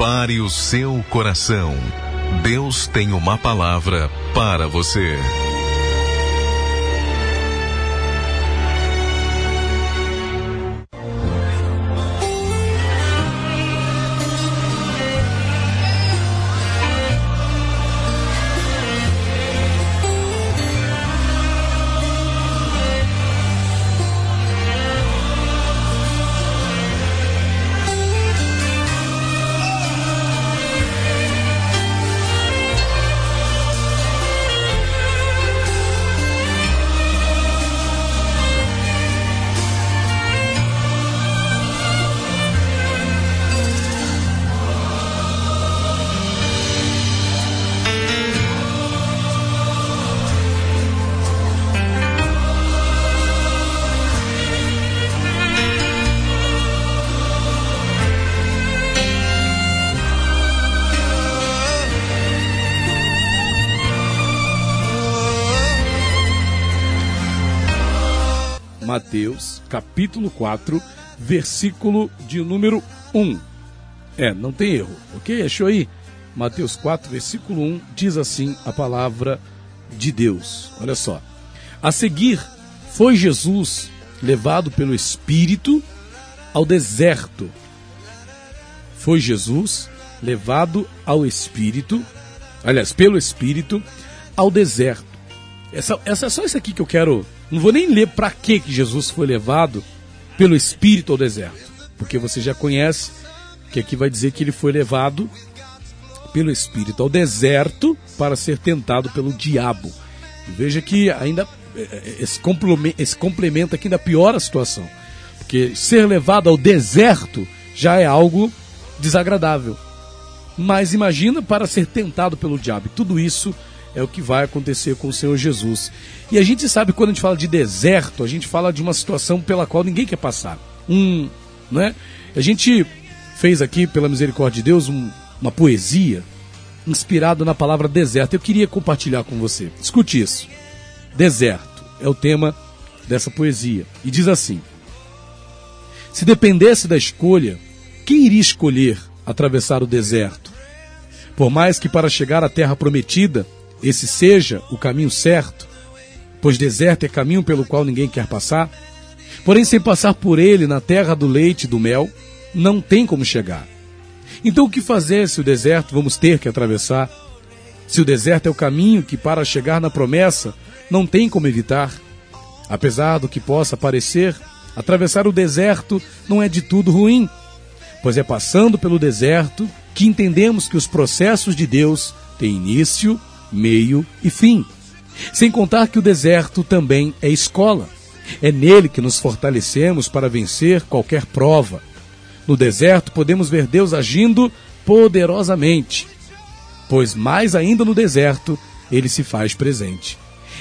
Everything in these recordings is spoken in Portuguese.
Prepare o seu coração. Deus tem uma palavra para você. Mateus, capítulo 4, versículo de número 1. É, não tem erro, ok? Achou aí? Mateus 4, versículo 1 diz assim a palavra de Deus. Olha só. A seguir, foi Jesus levado pelo Espírito ao deserto. Foi Jesus levado ao Espírito, aliás, pelo Espírito, ao deserto. Essa, essa, é só isso aqui que eu quero não vou nem ler para que Jesus foi levado pelo Espírito ao deserto, porque você já conhece que aqui vai dizer que ele foi levado pelo Espírito ao deserto para ser tentado pelo diabo. veja que ainda eh, eh, esse complemento, esse complemento aqui ainda piora a situação, porque ser levado ao deserto já é algo desagradável. Mas imagina para ser tentado pelo diabo. E tudo isso é o que vai acontecer com o Senhor Jesus. E a gente sabe quando a gente fala de deserto, a gente fala de uma situação pela qual ninguém quer passar. Um, né? A gente fez aqui, pela misericórdia de Deus, um, uma poesia inspirada na palavra deserto. Eu queria compartilhar com você. Escute isso. Deserto é o tema dessa poesia. E diz assim: Se dependesse da escolha, quem iria escolher atravessar o deserto? Por mais que para chegar à terra prometida esse seja o caminho certo, pois deserto é caminho pelo qual ninguém quer passar. Porém, sem passar por ele na terra do leite e do mel, não tem como chegar. Então, o que fazer se o deserto vamos ter que atravessar? Se o deserto é o caminho que, para chegar na promessa, não tem como evitar. Apesar do que possa parecer, atravessar o deserto não é de tudo ruim, pois é passando pelo deserto que entendemos que os processos de Deus têm início, meio e fim. Sem contar que o deserto também é escola. É nele que nos fortalecemos para vencer qualquer prova. No deserto podemos ver Deus agindo poderosamente, pois mais ainda no deserto ele se faz presente.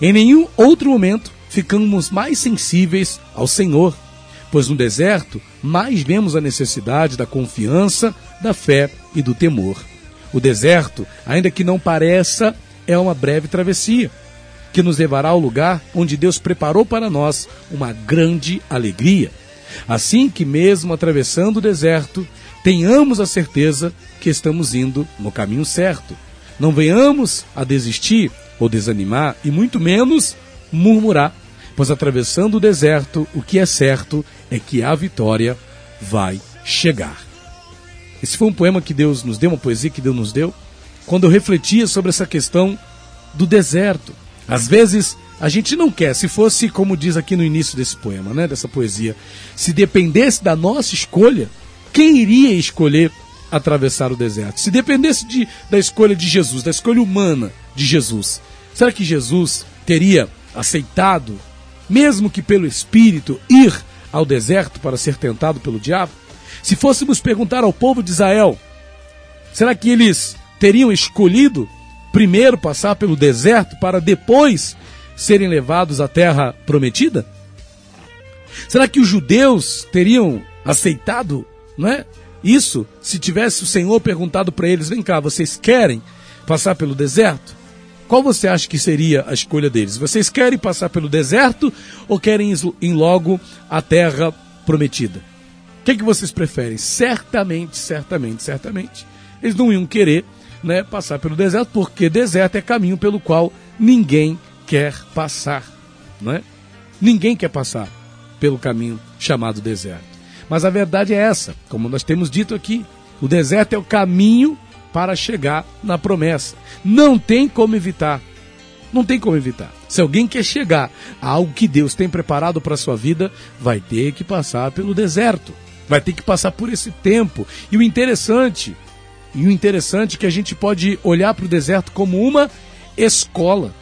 Em nenhum outro momento ficamos mais sensíveis ao Senhor, pois no deserto mais vemos a necessidade da confiança, da fé e do temor. O deserto, ainda que não pareça é uma breve travessia que nos levará ao lugar onde Deus preparou para nós uma grande alegria. Assim que, mesmo atravessando o deserto, tenhamos a certeza que estamos indo no caminho certo. Não venhamos a desistir ou desanimar e muito menos murmurar, pois atravessando o deserto, o que é certo é que a vitória vai chegar. Esse foi um poema que Deus nos deu, uma poesia que Deus nos deu, quando eu refletia sobre essa questão do deserto. Às vezes a gente não quer, se fosse como diz aqui no início desse poema, né, dessa poesia, se dependesse da nossa escolha, quem iria escolher atravessar o deserto? Se dependesse de, da escolha de Jesus, da escolha humana de Jesus, será que Jesus teria aceitado, mesmo que pelo Espírito, ir ao deserto para ser tentado pelo diabo? Se fôssemos perguntar ao povo de Israel, será que eles teriam escolhido primeiro passar pelo deserto para depois serem levados à terra prometida? Será que os judeus teriam aceitado, não é? Isso se tivesse o Senhor perguntado para eles: "Vem cá, vocês querem passar pelo deserto?" Qual você acha que seria a escolha deles? Vocês querem passar pelo deserto ou querem ir logo à terra prometida? O que, que vocês preferem? Certamente, certamente, certamente eles não iam querer né, passar pelo deserto, porque deserto é caminho pelo qual ninguém quer passar. Né? Ninguém quer passar pelo caminho chamado deserto. Mas a verdade é essa, como nós temos dito aqui: o deserto é o caminho para chegar na promessa. Não tem como evitar. Não tem como evitar. Se alguém quer chegar a algo que Deus tem preparado para a sua vida, vai ter que passar pelo deserto. Vai ter que passar por esse tempo. E o interessante, e o interessante é que a gente pode olhar para o deserto como uma escola.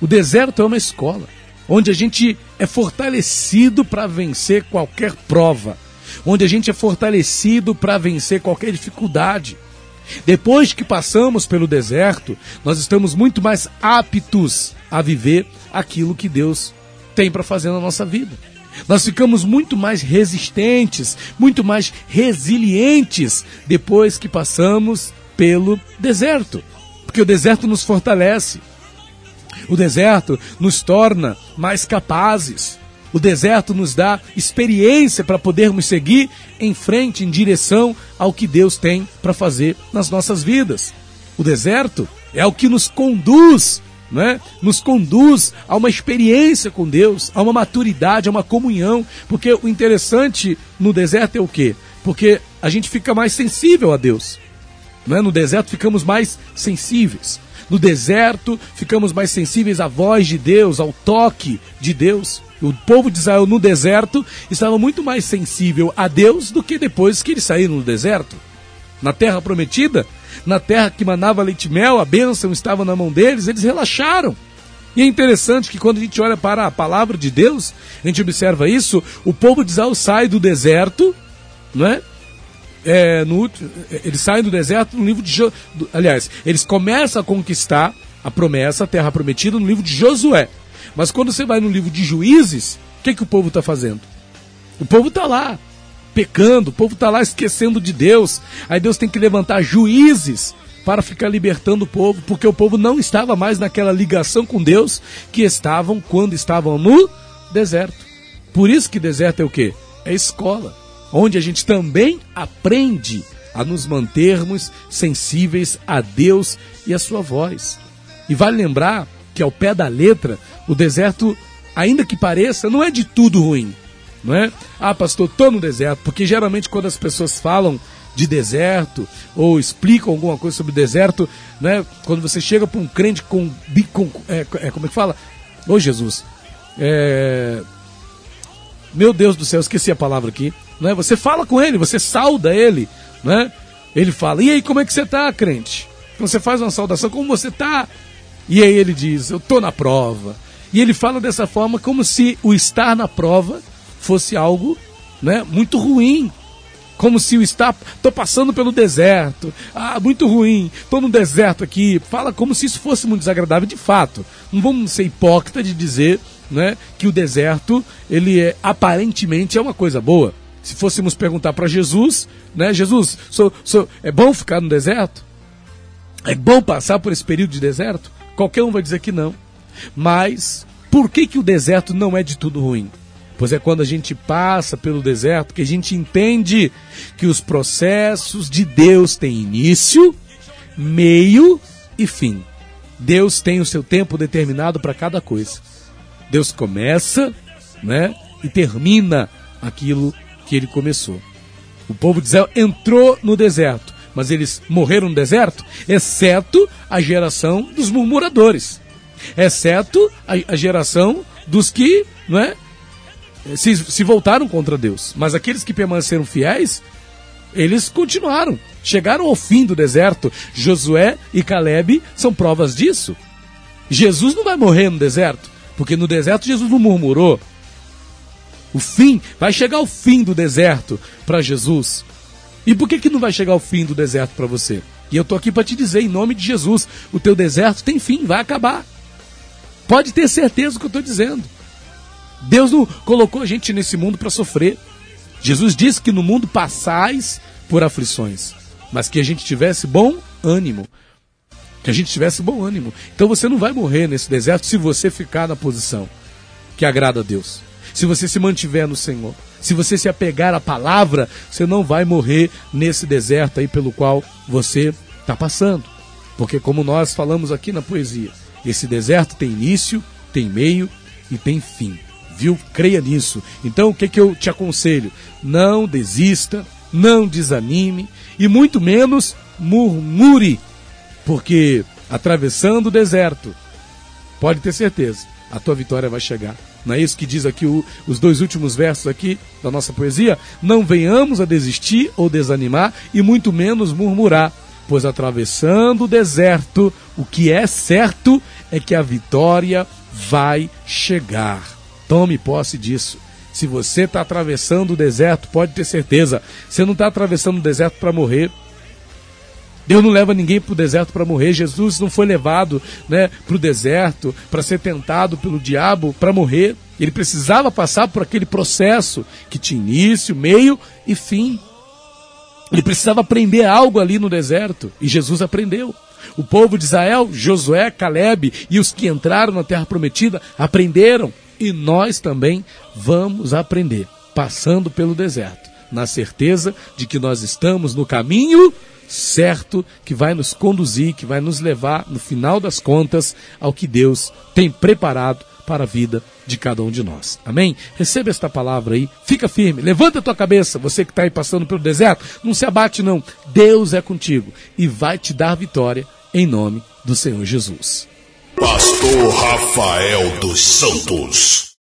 O deserto é uma escola, onde a gente é fortalecido para vencer qualquer prova, onde a gente é fortalecido para vencer qualquer dificuldade. Depois que passamos pelo deserto, nós estamos muito mais aptos a viver aquilo que Deus tem para fazer na nossa vida. Nós ficamos muito mais resistentes, muito mais resilientes depois que passamos pelo deserto. Porque o deserto nos fortalece. O deserto nos torna mais capazes. O deserto nos dá experiência para podermos seguir em frente, em direção ao que Deus tem para fazer nas nossas vidas. O deserto é o que nos conduz, né? nos conduz a uma experiência com Deus, a uma maturidade, a uma comunhão. Porque o interessante no deserto é o quê? Porque a gente fica mais sensível a Deus. Né? No deserto ficamos mais sensíveis. No deserto ficamos mais sensíveis à voz de Deus, ao toque de Deus. O povo de Israel no deserto estava muito mais sensível a Deus do que depois que eles saíram do deserto. Na terra prometida, na terra que manava leite e mel, a bênção estava na mão deles, eles relaxaram. E é interessante que quando a gente olha para a palavra de Deus, a gente observa isso, o povo de Israel sai do deserto, não é? É, no, eles saem do deserto no livro de. Aliás, eles começam a conquistar a promessa, a terra prometida, no livro de Josué. Mas quando você vai no livro de Juízes, o que, que o povo está fazendo? O povo está lá, pecando, o povo está lá esquecendo de Deus. Aí Deus tem que levantar juízes para ficar libertando o povo, porque o povo não estava mais naquela ligação com Deus que estavam quando estavam no deserto. Por isso que deserto é o quê? É escola, onde a gente também aprende a nos mantermos sensíveis a Deus e a sua voz. E vale lembrar que ao pé da letra, o deserto, ainda que pareça, não é de tudo ruim. Não é? Ah, pastor, estou no deserto, porque geralmente quando as pessoas falam de deserto ou explicam alguma coisa sobre deserto, né? Quando você chega para um crente com, com é, é, como é que fala? Ô Jesus, é... meu Deus do céu, esqueci a palavra aqui, né? Você fala com ele, você sauda ele, né? Ele fala: "E aí, como é que você está, crente?" Então você faz uma saudação, como você está? E aí ele diz: Eu estou na prova. E ele fala dessa forma como se o estar na prova fosse algo né, muito ruim. Como se o estar. Estou passando pelo deserto. Ah, muito ruim. Estou no deserto aqui. Fala como se isso fosse muito desagradável. De fato, não vamos ser hipócritas de dizer né, que o deserto, ele é, aparentemente é uma coisa boa. Se fôssemos perguntar para Jesus, né, Jesus, sou, sou, é bom ficar no deserto? É bom passar por esse período de deserto? Qualquer um vai dizer que não. Mas por que, que o deserto não é de tudo ruim? Pois é quando a gente passa pelo deserto que a gente entende que os processos de Deus têm início, meio e fim. Deus tem o seu tempo determinado para cada coisa. Deus começa, né, e termina aquilo que ele começou. O povo de Israel entrou no deserto mas eles morreram no deserto, exceto a geração dos murmuradores, exceto a, a geração dos que não é, se, se voltaram contra Deus. Mas aqueles que permaneceram fiéis, eles continuaram, chegaram ao fim do deserto. Josué e Caleb são provas disso. Jesus não vai morrer no deserto, porque no deserto Jesus não murmurou. O fim, vai chegar o fim do deserto para Jesus. E por que, que não vai chegar o fim do deserto para você? E eu tô aqui para te dizer, em nome de Jesus, o teu deserto tem fim, vai acabar. Pode ter certeza do que eu estou dizendo. Deus não colocou a gente nesse mundo para sofrer. Jesus disse que no mundo passais por aflições, mas que a gente tivesse bom ânimo. Que a gente tivesse bom ânimo. Então você não vai morrer nesse deserto se você ficar na posição que agrada a Deus. se você se mantiver no Senhor, se você se apegar à palavra, você não vai morrer nesse deserto aí pelo qual você está passando. Porque, como nós falamos aqui na poesia, esse deserto tem início, tem meio e tem fim. Viu? Creia nisso. Então, o que, que eu te aconselho? Não desista, não desanime e muito menos murmure, porque atravessando o deserto, pode ter certeza, a tua vitória vai chegar. Não é isso que diz aqui o, os dois últimos versos aqui da nossa poesia? Não venhamos a desistir ou desanimar e muito menos murmurar, pois atravessando o deserto, o que é certo é que a vitória vai chegar. Tome posse disso. Se você está atravessando o deserto, pode ter certeza, você não está atravessando o deserto para morrer. Deus não leva ninguém para o deserto para morrer. Jesus não foi levado né, para o deserto para ser tentado pelo diabo para morrer. Ele precisava passar por aquele processo que tinha início, meio e fim. Ele precisava aprender algo ali no deserto e Jesus aprendeu. O povo de Israel, Josué, Caleb e os que entraram na terra prometida aprenderam e nós também vamos aprender, passando pelo deserto, na certeza de que nós estamos no caminho certo que vai nos conduzir, que vai nos levar, no final das contas, ao que Deus tem preparado para a vida de cada um de nós. Amém? Receba esta palavra aí, fica firme, levanta a tua cabeça, você que está aí passando pelo deserto, não se abate não. Deus é contigo e vai te dar vitória em nome do Senhor Jesus. Pastor Rafael dos Santos.